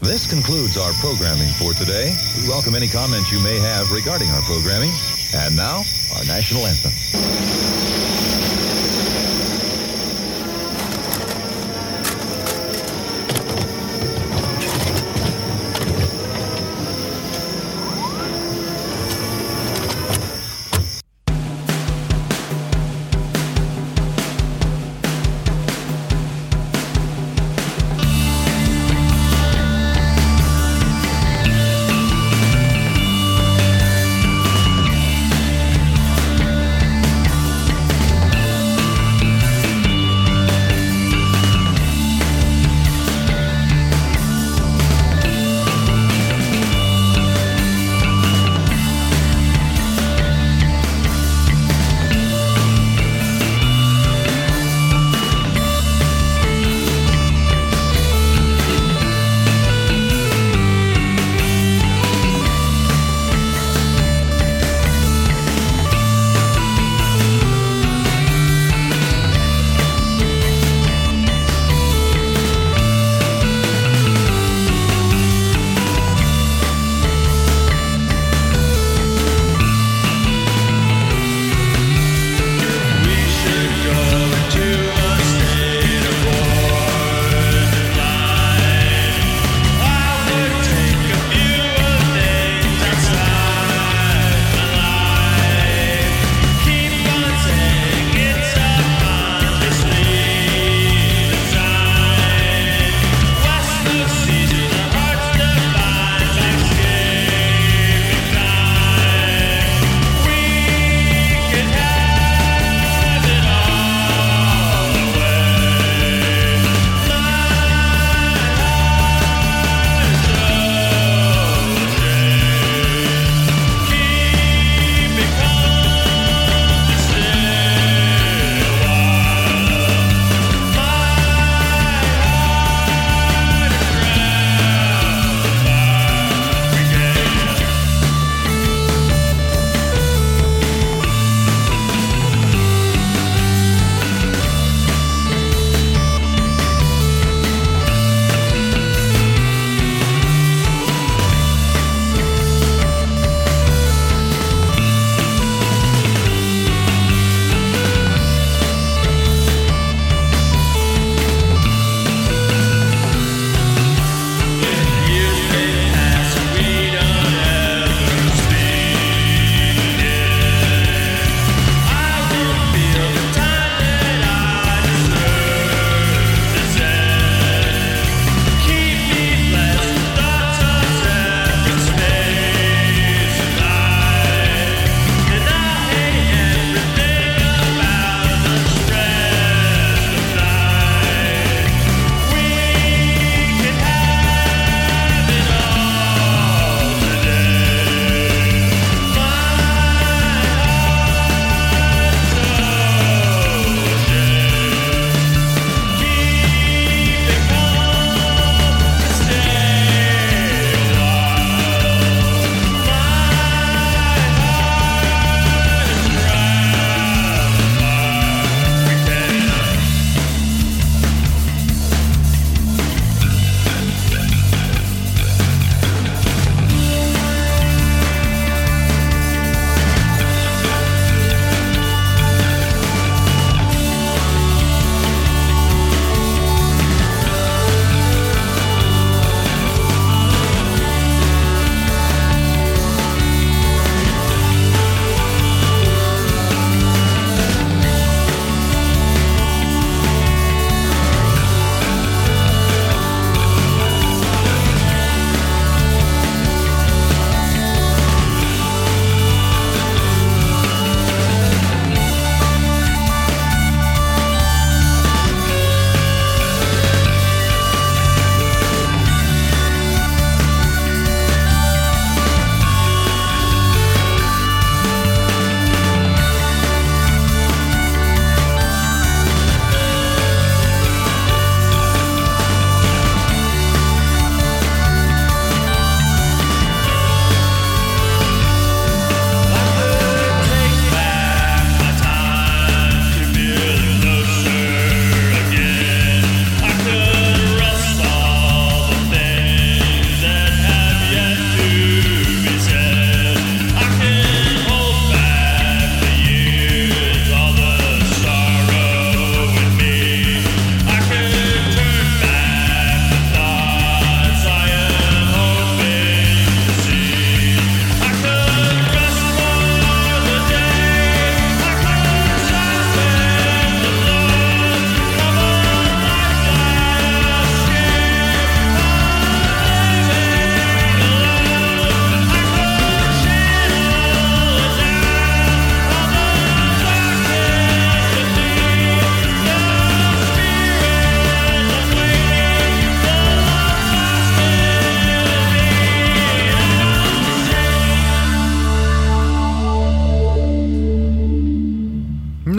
This concludes our programming for today. We welcome any comments you may have regarding our programming. And now, our national anthem.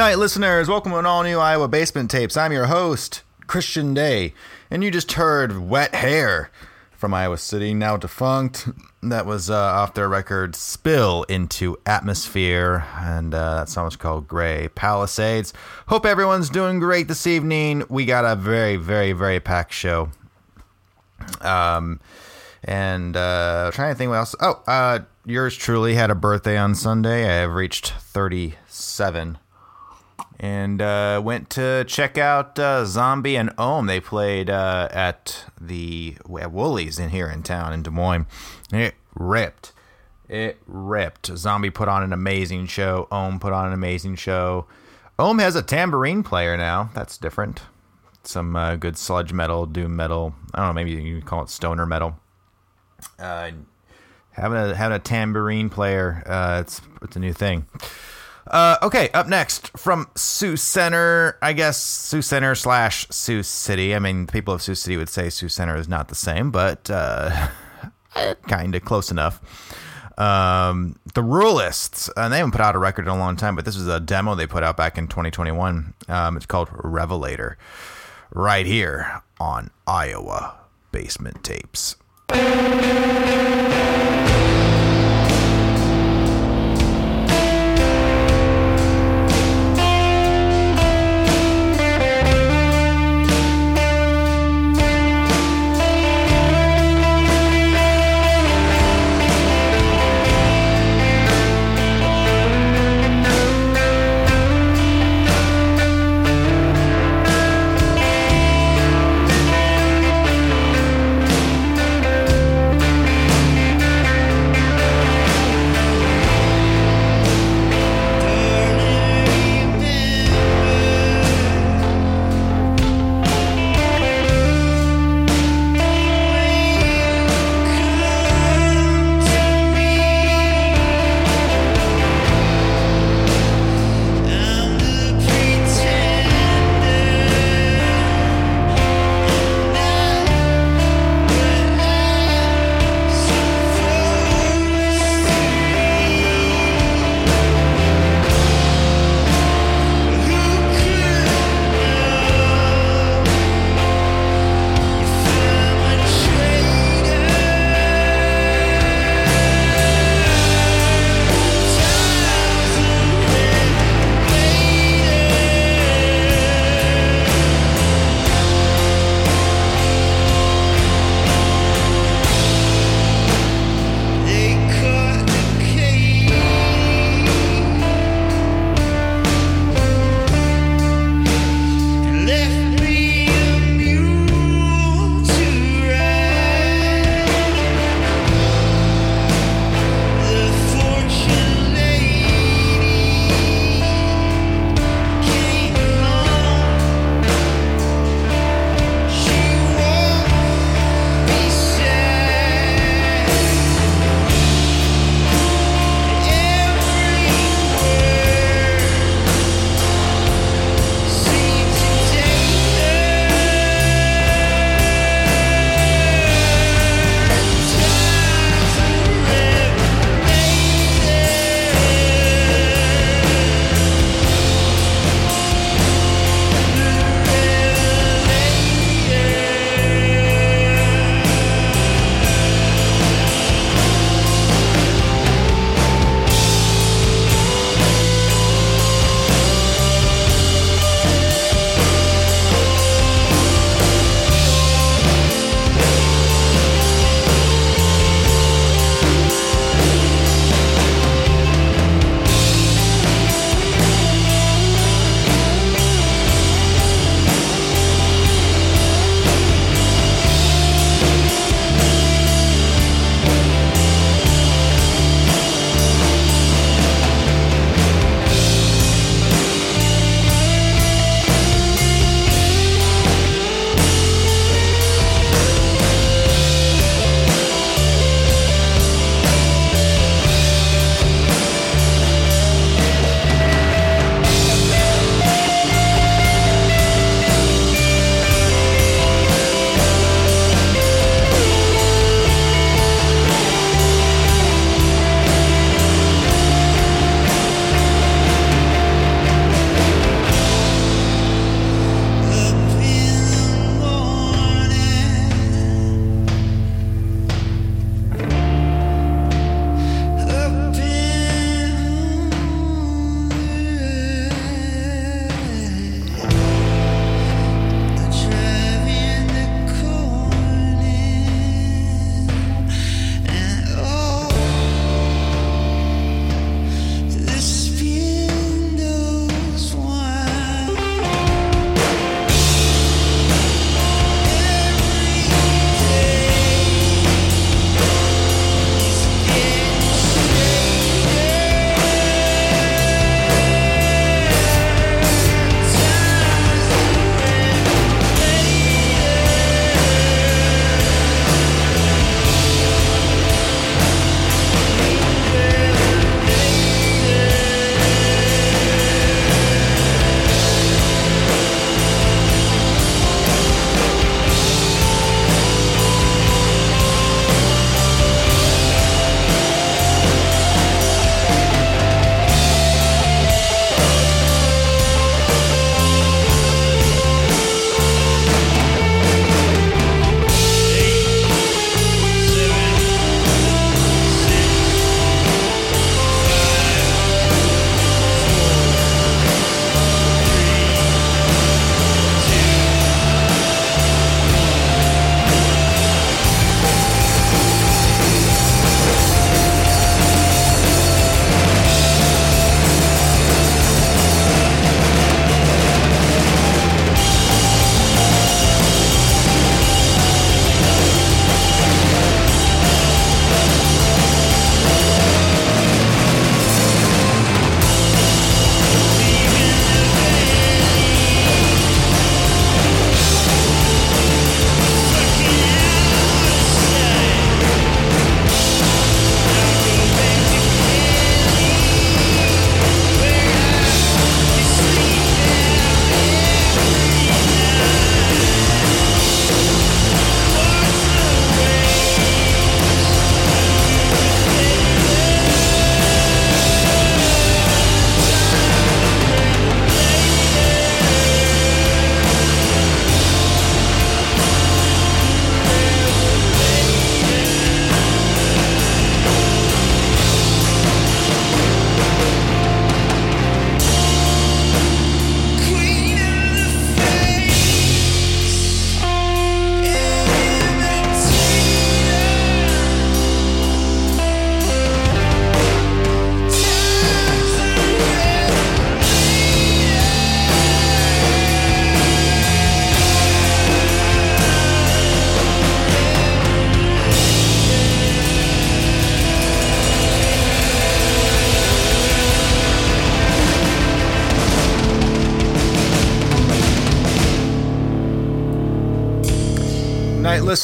Night, listeners. Welcome to an all new Iowa Basement Tapes. I'm your host, Christian Day, and you just heard Wet Hair from Iowa City, now defunct. That was uh, off their record Spill into Atmosphere, and uh, that song was called Gray Palisades. Hope everyone's doing great this evening. We got a very, very, very packed show. Um, and uh, trying to think what else. Oh, uh, yours truly had a birthday on Sunday. I have reached 37 and uh, went to check out uh, Zombie and Om. They played uh, at the at Wooly's in here in town in Des Moines. It ripped. It ripped. Zombie put on an amazing show. Om put on an amazing show. Om has a tambourine player now. That's different. Some uh, good sludge metal, doom metal. I don't know. Maybe you can call it stoner metal. Uh, having a having a tambourine player. Uh, it's it's a new thing. Uh, okay, up next from Sioux Center, I guess Sioux Center slash Sioux City. I mean, people of Sioux City would say Sioux Center is not the same, but uh, kind of close enough. Um, the Ruralists, and they haven't put out a record in a long time, but this is a demo they put out back in 2021. Um, it's called Revelator, right here on Iowa Basement Tapes.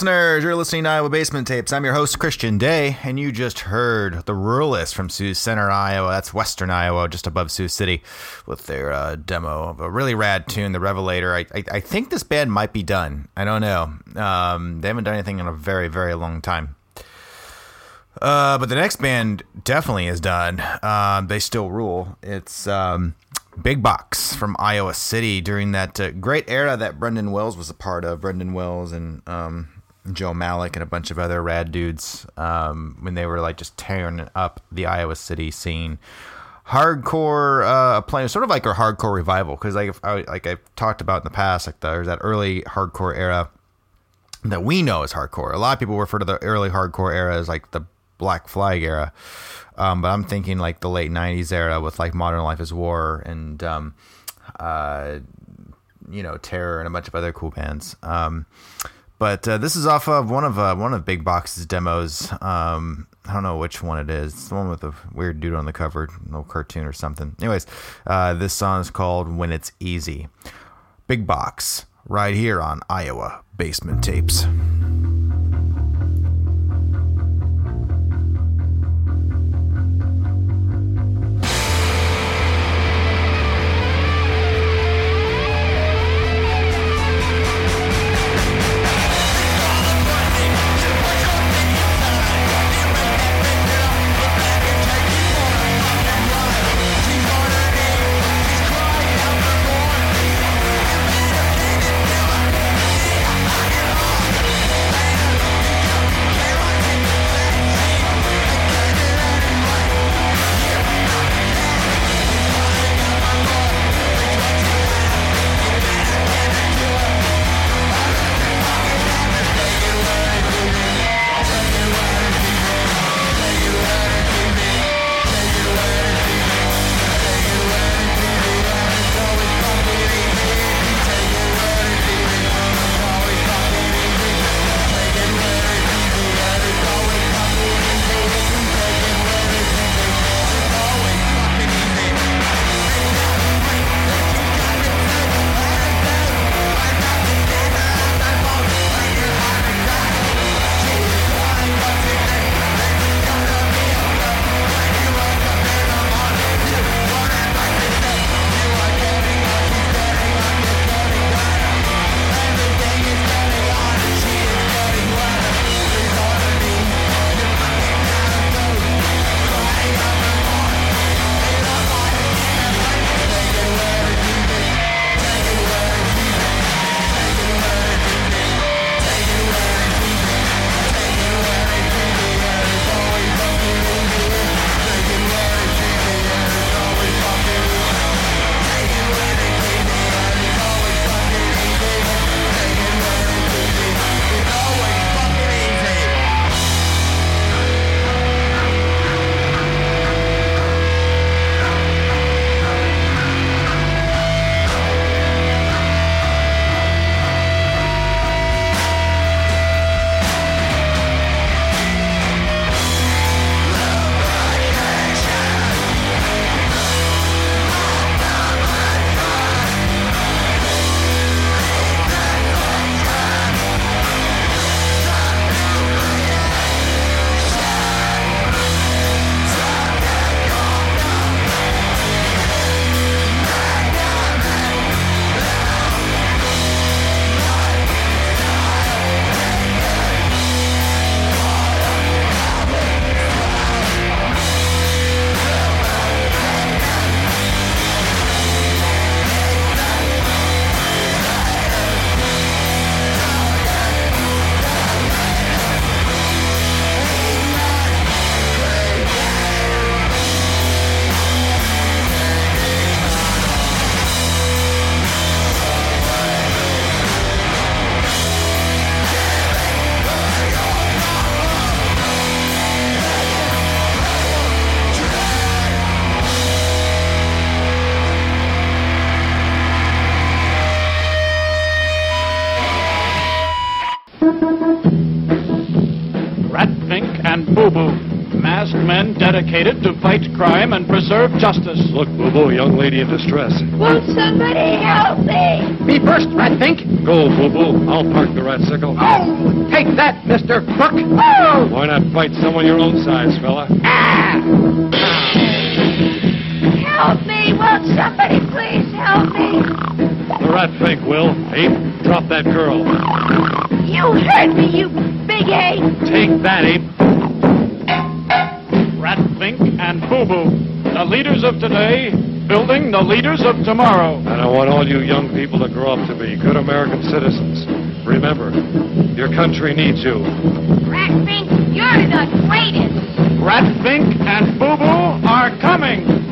Listeners, you're listening to Iowa Basement Tapes. I'm your host, Christian Day, and you just heard the Ruralists from Sioux Center, Iowa. That's western Iowa, just above Sioux City, with their uh, demo of a really rad tune, The Revelator. I, I, I, think this band might be done. I don't know. Um, they haven't done anything in a very, very long time. Uh, but the next band definitely is done. Uh, they still rule. It's um, Big Box from Iowa City during that uh, great era that Brendan Wells was a part of. Brendan Wells and um, Joe Malik and a bunch of other rad dudes um, when they were like just tearing up the Iowa City scene. Hardcore uh, playing sort of like a hardcore revival because like I, like I've talked about in the past, like there's that early hardcore era that we know as hardcore. A lot of people refer to the early hardcore era as like the Black Flag era. Um, but I'm thinking like the late '90s era with like Modern Life is War and um, uh, you know Terror and a bunch of other cool bands. Um, but uh, this is off of one of uh, one of Big Box's demos. Um, I don't know which one it is. It's the one with the weird dude on the cover, no cartoon or something. Anyways, uh, this song is called "When It's Easy." Big Box, right here on Iowa Basement Tapes. Dedicated to fight crime and preserve justice. Look, Boo-Boo, young lady in distress. Won't somebody help me? Me first, Ratfink. Go, Boo-Boo. I'll park the rat sickle. Oh, take that, Mr. Crook. Oh! Why not fight someone your own size, fella? Ah! Help me! Won't somebody please help me? The rat fink will. Ape, drop that girl. You heard me, you big ape! Take that, Ape. Ratfink and Boo Boo, the leaders of today, building the leaders of tomorrow. And I want all you young people to grow up to be good American citizens. Remember, your country needs you. Ratfink, you're the greatest! Ratfink and Boo Boo are coming.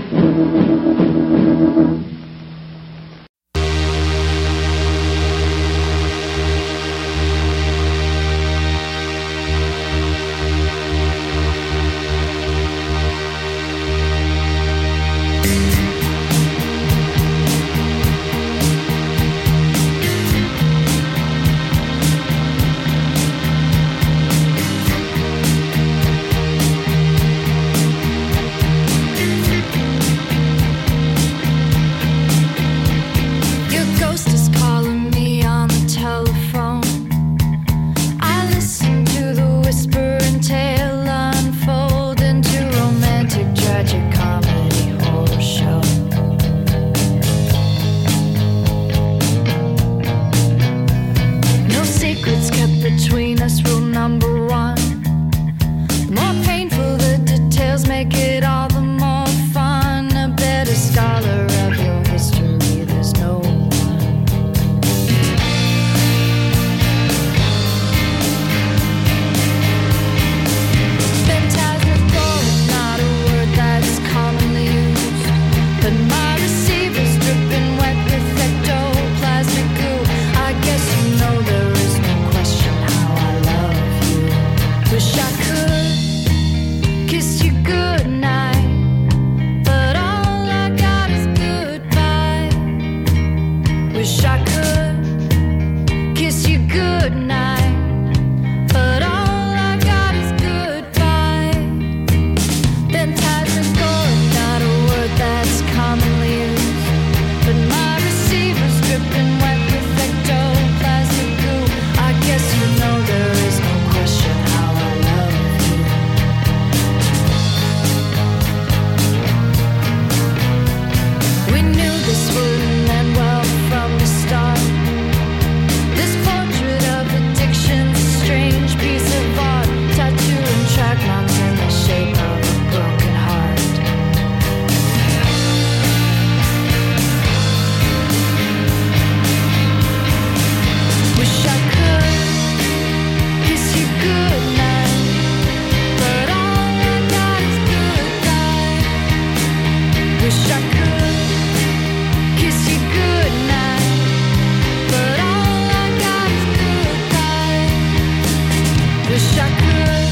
磁石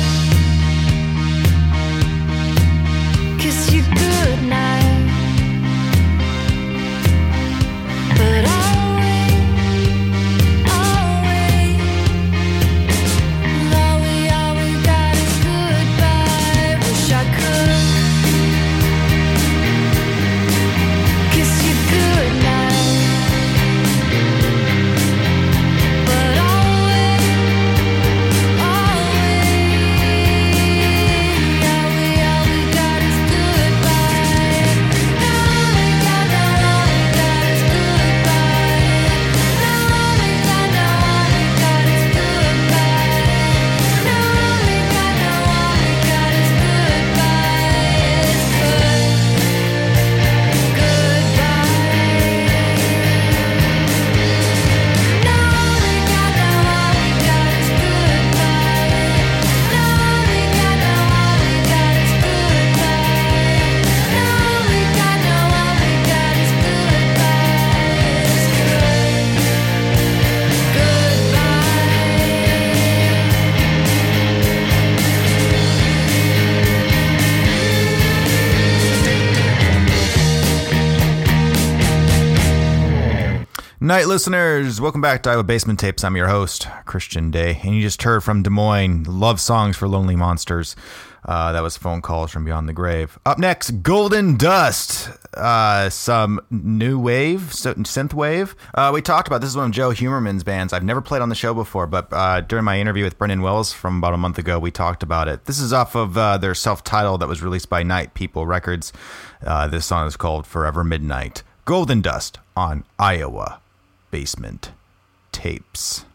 Night listeners, welcome back to Iowa Basement Tapes. I'm your host, Christian Day, and you just heard from Des Moines, Love Songs for Lonely Monsters. Uh, that was phone calls from beyond the grave. Up next, Golden Dust, uh, some new wave, synth wave. Uh, we talked about this is one of Joe Humerman's bands. I've never played on the show before, but uh, during my interview with Brendan Wells from about a month ago, we talked about it. This is off of uh, their self-titled that was released by Night People Records. Uh, this song is called "Forever Midnight." Golden Dust on Iowa Basement Tapes.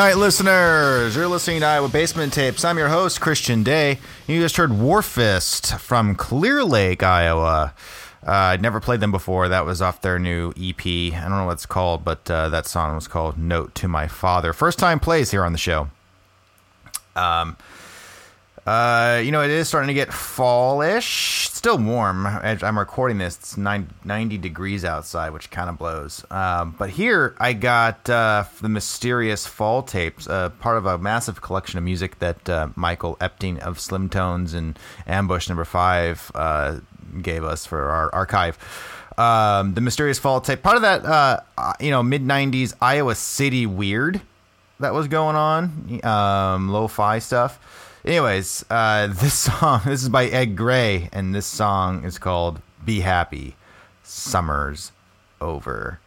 Night listeners, you're listening to Iowa Basement Tapes. I'm your host, Christian Day. You just heard Warfist from Clear Lake, Iowa. Uh, I'd never played them before. That was off their new EP. I don't know what it's called, but uh, that song was called Note to My Father. First time plays here on the show. Um, uh, you know, it is starting to get fallish. Still warm. I'm recording this. It's 90 degrees outside, which kind of blows. Um, but here I got uh, the Mysterious Fall tapes, uh, part of a massive collection of music that uh, Michael Epting of Slim Tones and Ambush Number Five uh, gave us for our archive. Um, the Mysterious Fall tape, part of that, uh, you know, mid 90s Iowa City weird that was going on, um, lo-fi stuff. Anyways, uh, this song this is by Ed Gray, and this song is called "Be Happy." Summer's over.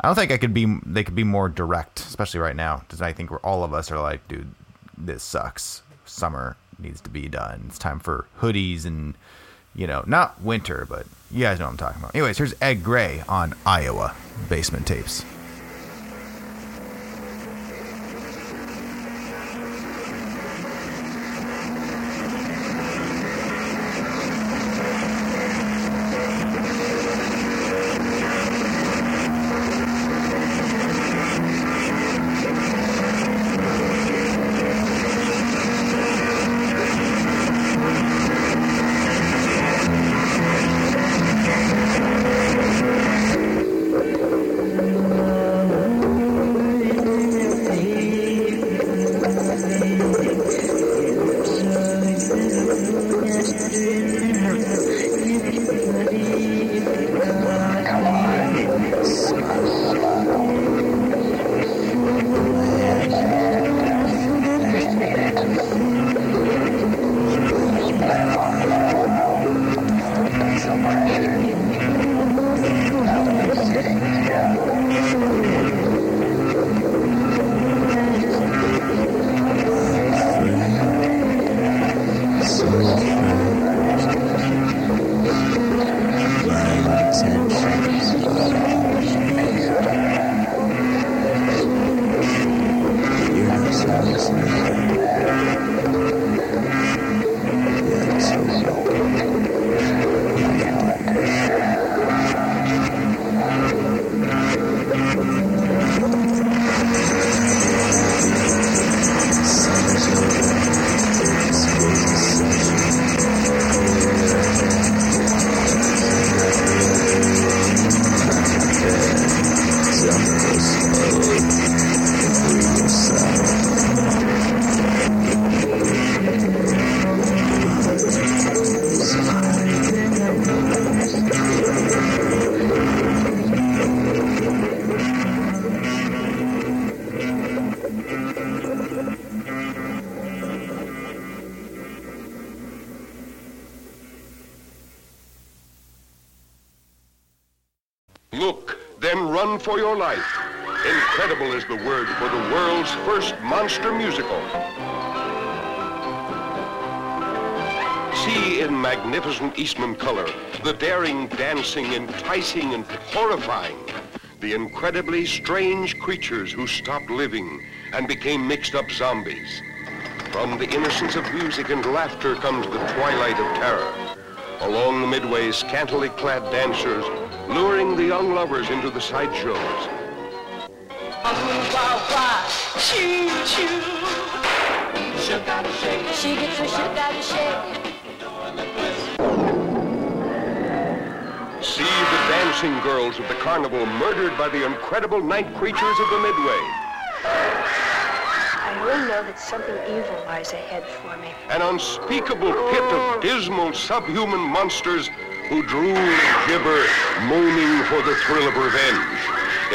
I don't think I could be. They could be more direct, especially right now, because I think we're all of us are like, dude, this sucks. Summer needs to be done. It's time for hoodies and, you know, not winter, but you guys know what I'm talking about. Anyways, here's Ed Gray on Iowa Basement Tapes. Look, enticing, and horrifying. The incredibly strange creatures who stopped living and became mixed up zombies. From the innocence of music and laughter comes the twilight of terror. Along the midway, scantily clad dancers luring the young lovers into the sideshows. She gets her shit out of shape. See dancing girls of the carnival murdered by the incredible night creatures of the midway. I only know that something evil lies ahead for me. An unspeakable pit of dismal subhuman monsters who drool and gibber, moaning for the thrill of revenge.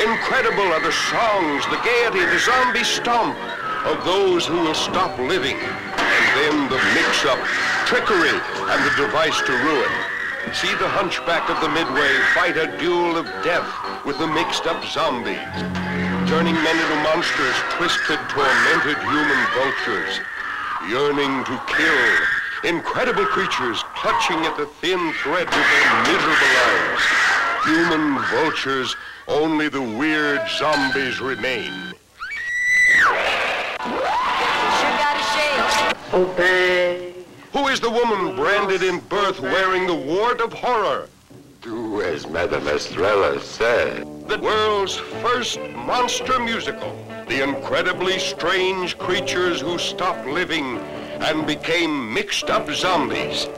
Incredible are the songs, the gaiety, the zombie stomp of those who will stop living. And then the mix-up, trickery, and the device to ruin. See the hunchback of the Midway fight a duel of death with the mixed-up zombies, turning men into monstrous, twisted, tormented human vultures, yearning to kill, incredible creatures clutching at the thin thread of their miserable lives. Human vultures, only the weird zombies remain. Obey. Who is the woman branded in birth wearing the wart of horror? Do as Madame Estrella said. The world's first monster musical. The incredibly strange creatures who stopped living and became mixed up zombies.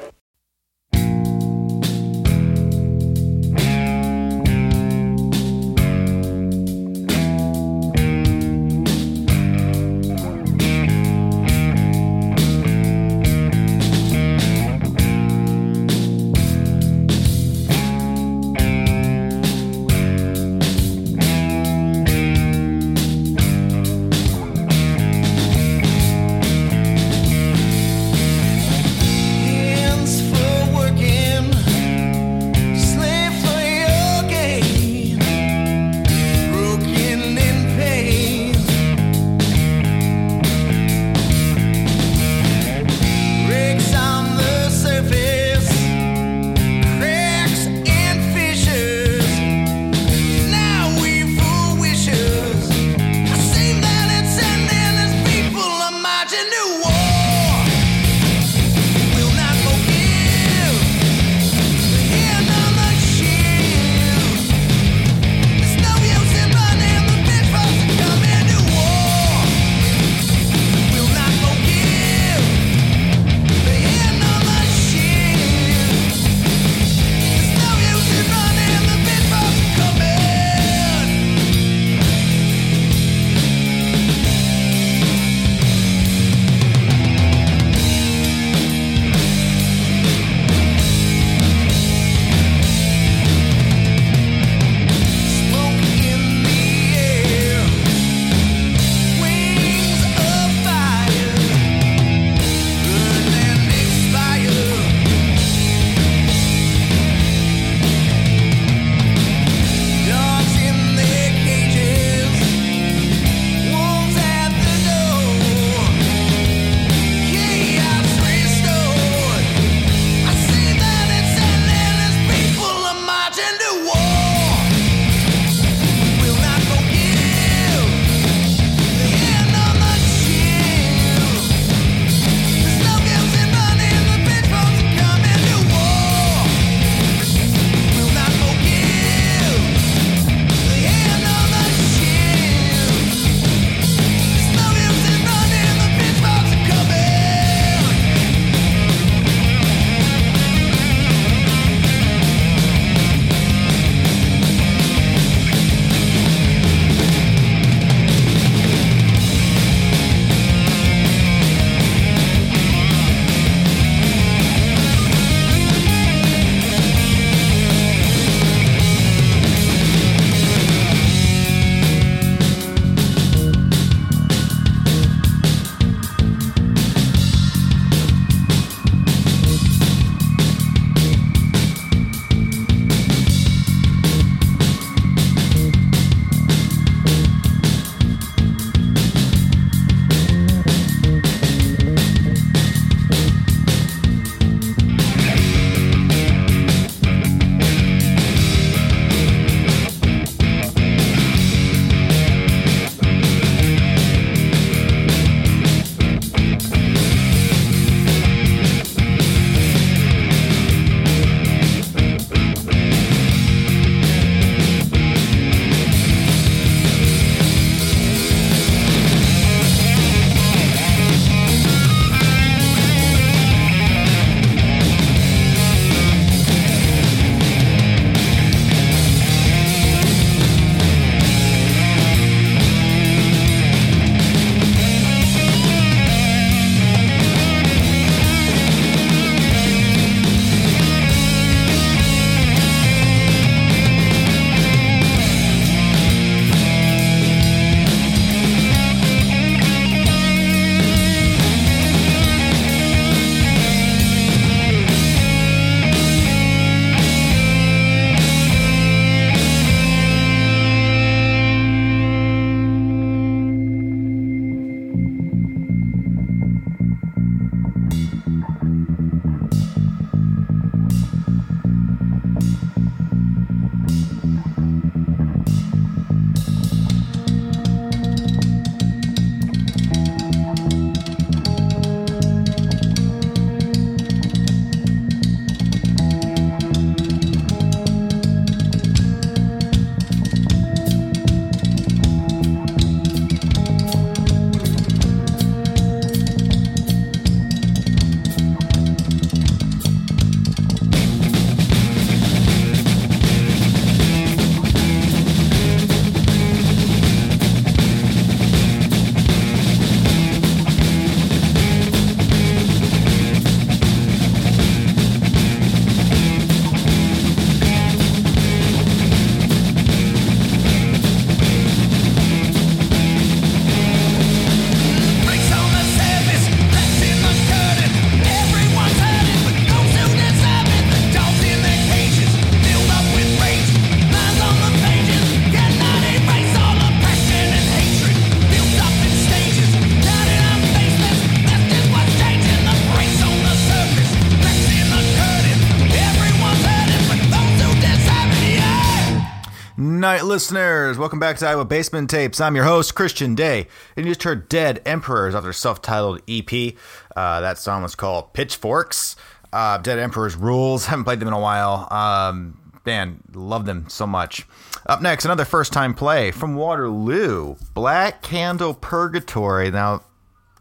Listeners. Welcome back to Iowa Basement Tapes. I'm your host, Christian Day. And you just heard Dead Emperors off their self titled EP. Uh, that song was called Pitchforks. Uh, Dead Emperors rules. Haven't played them in a while. Um, man, love them so much. Up next, another first time play from Waterloo Black Candle Purgatory. Now,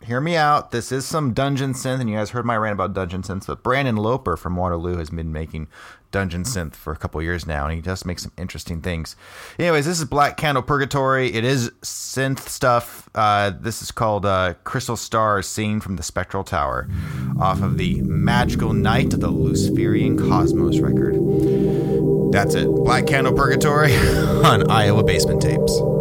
hear me out. This is some dungeon synth, and you guys heard my rant about dungeon synth. but Brandon Loper from Waterloo has been making dungeon synth for a couple years now, and he does make some interesting things. Anyways, this is Black Candle Purgatory. It is synth stuff. Uh, this is called uh, Crystal Stars Seen from the Spectral Tower off of the Magical Night of the Luciferian Cosmos record. That's it. Black Candle Purgatory on Iowa Basement Tapes.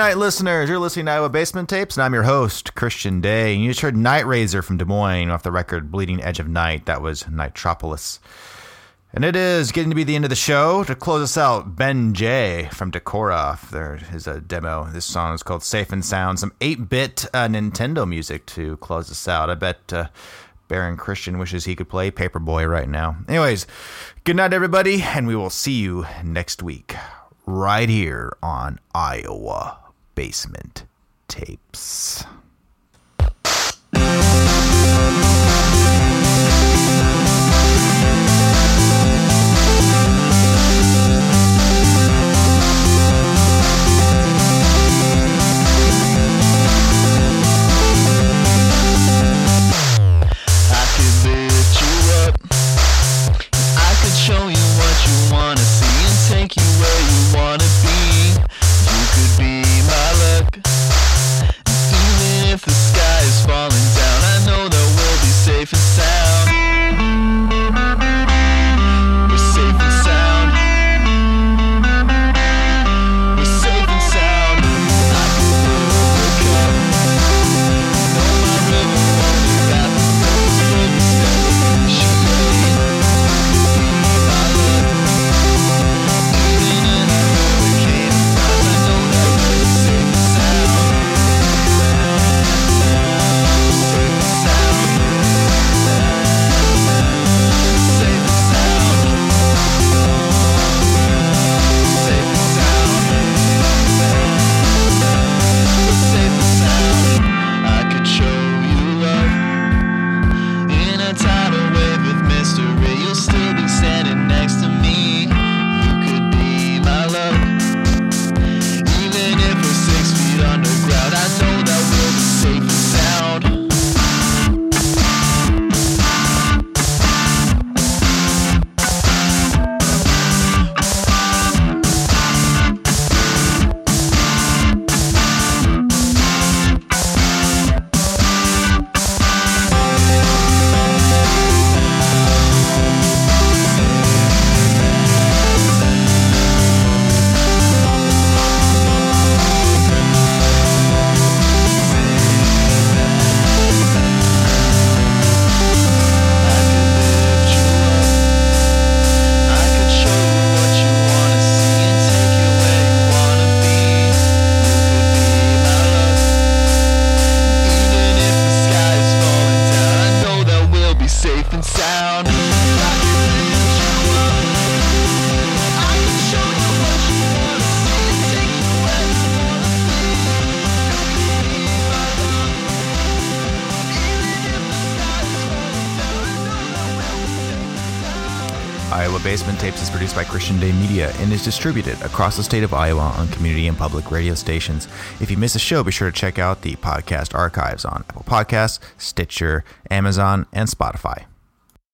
Good night listeners, you're listening to Iowa Basement Tapes, and I'm your host, Christian Day. And you just heard Night Razor from Des Moines off the record Bleeding Edge of Night. That was Nitropolis. And it is getting to be the end of the show. To close us out, Ben J from Decorah. There is a demo. This song is called Safe and Sound. Some 8 bit uh, Nintendo music to close us out. I bet uh, Baron Christian wishes he could play Paperboy right now. Anyways, good night, everybody, and we will see you next week right here on Iowa Basement Tapes. Day Media and is distributed across the state of Iowa on community and public radio stations. If you miss a show, be sure to check out the podcast archives on Apple Podcasts, Stitcher, Amazon, and Spotify.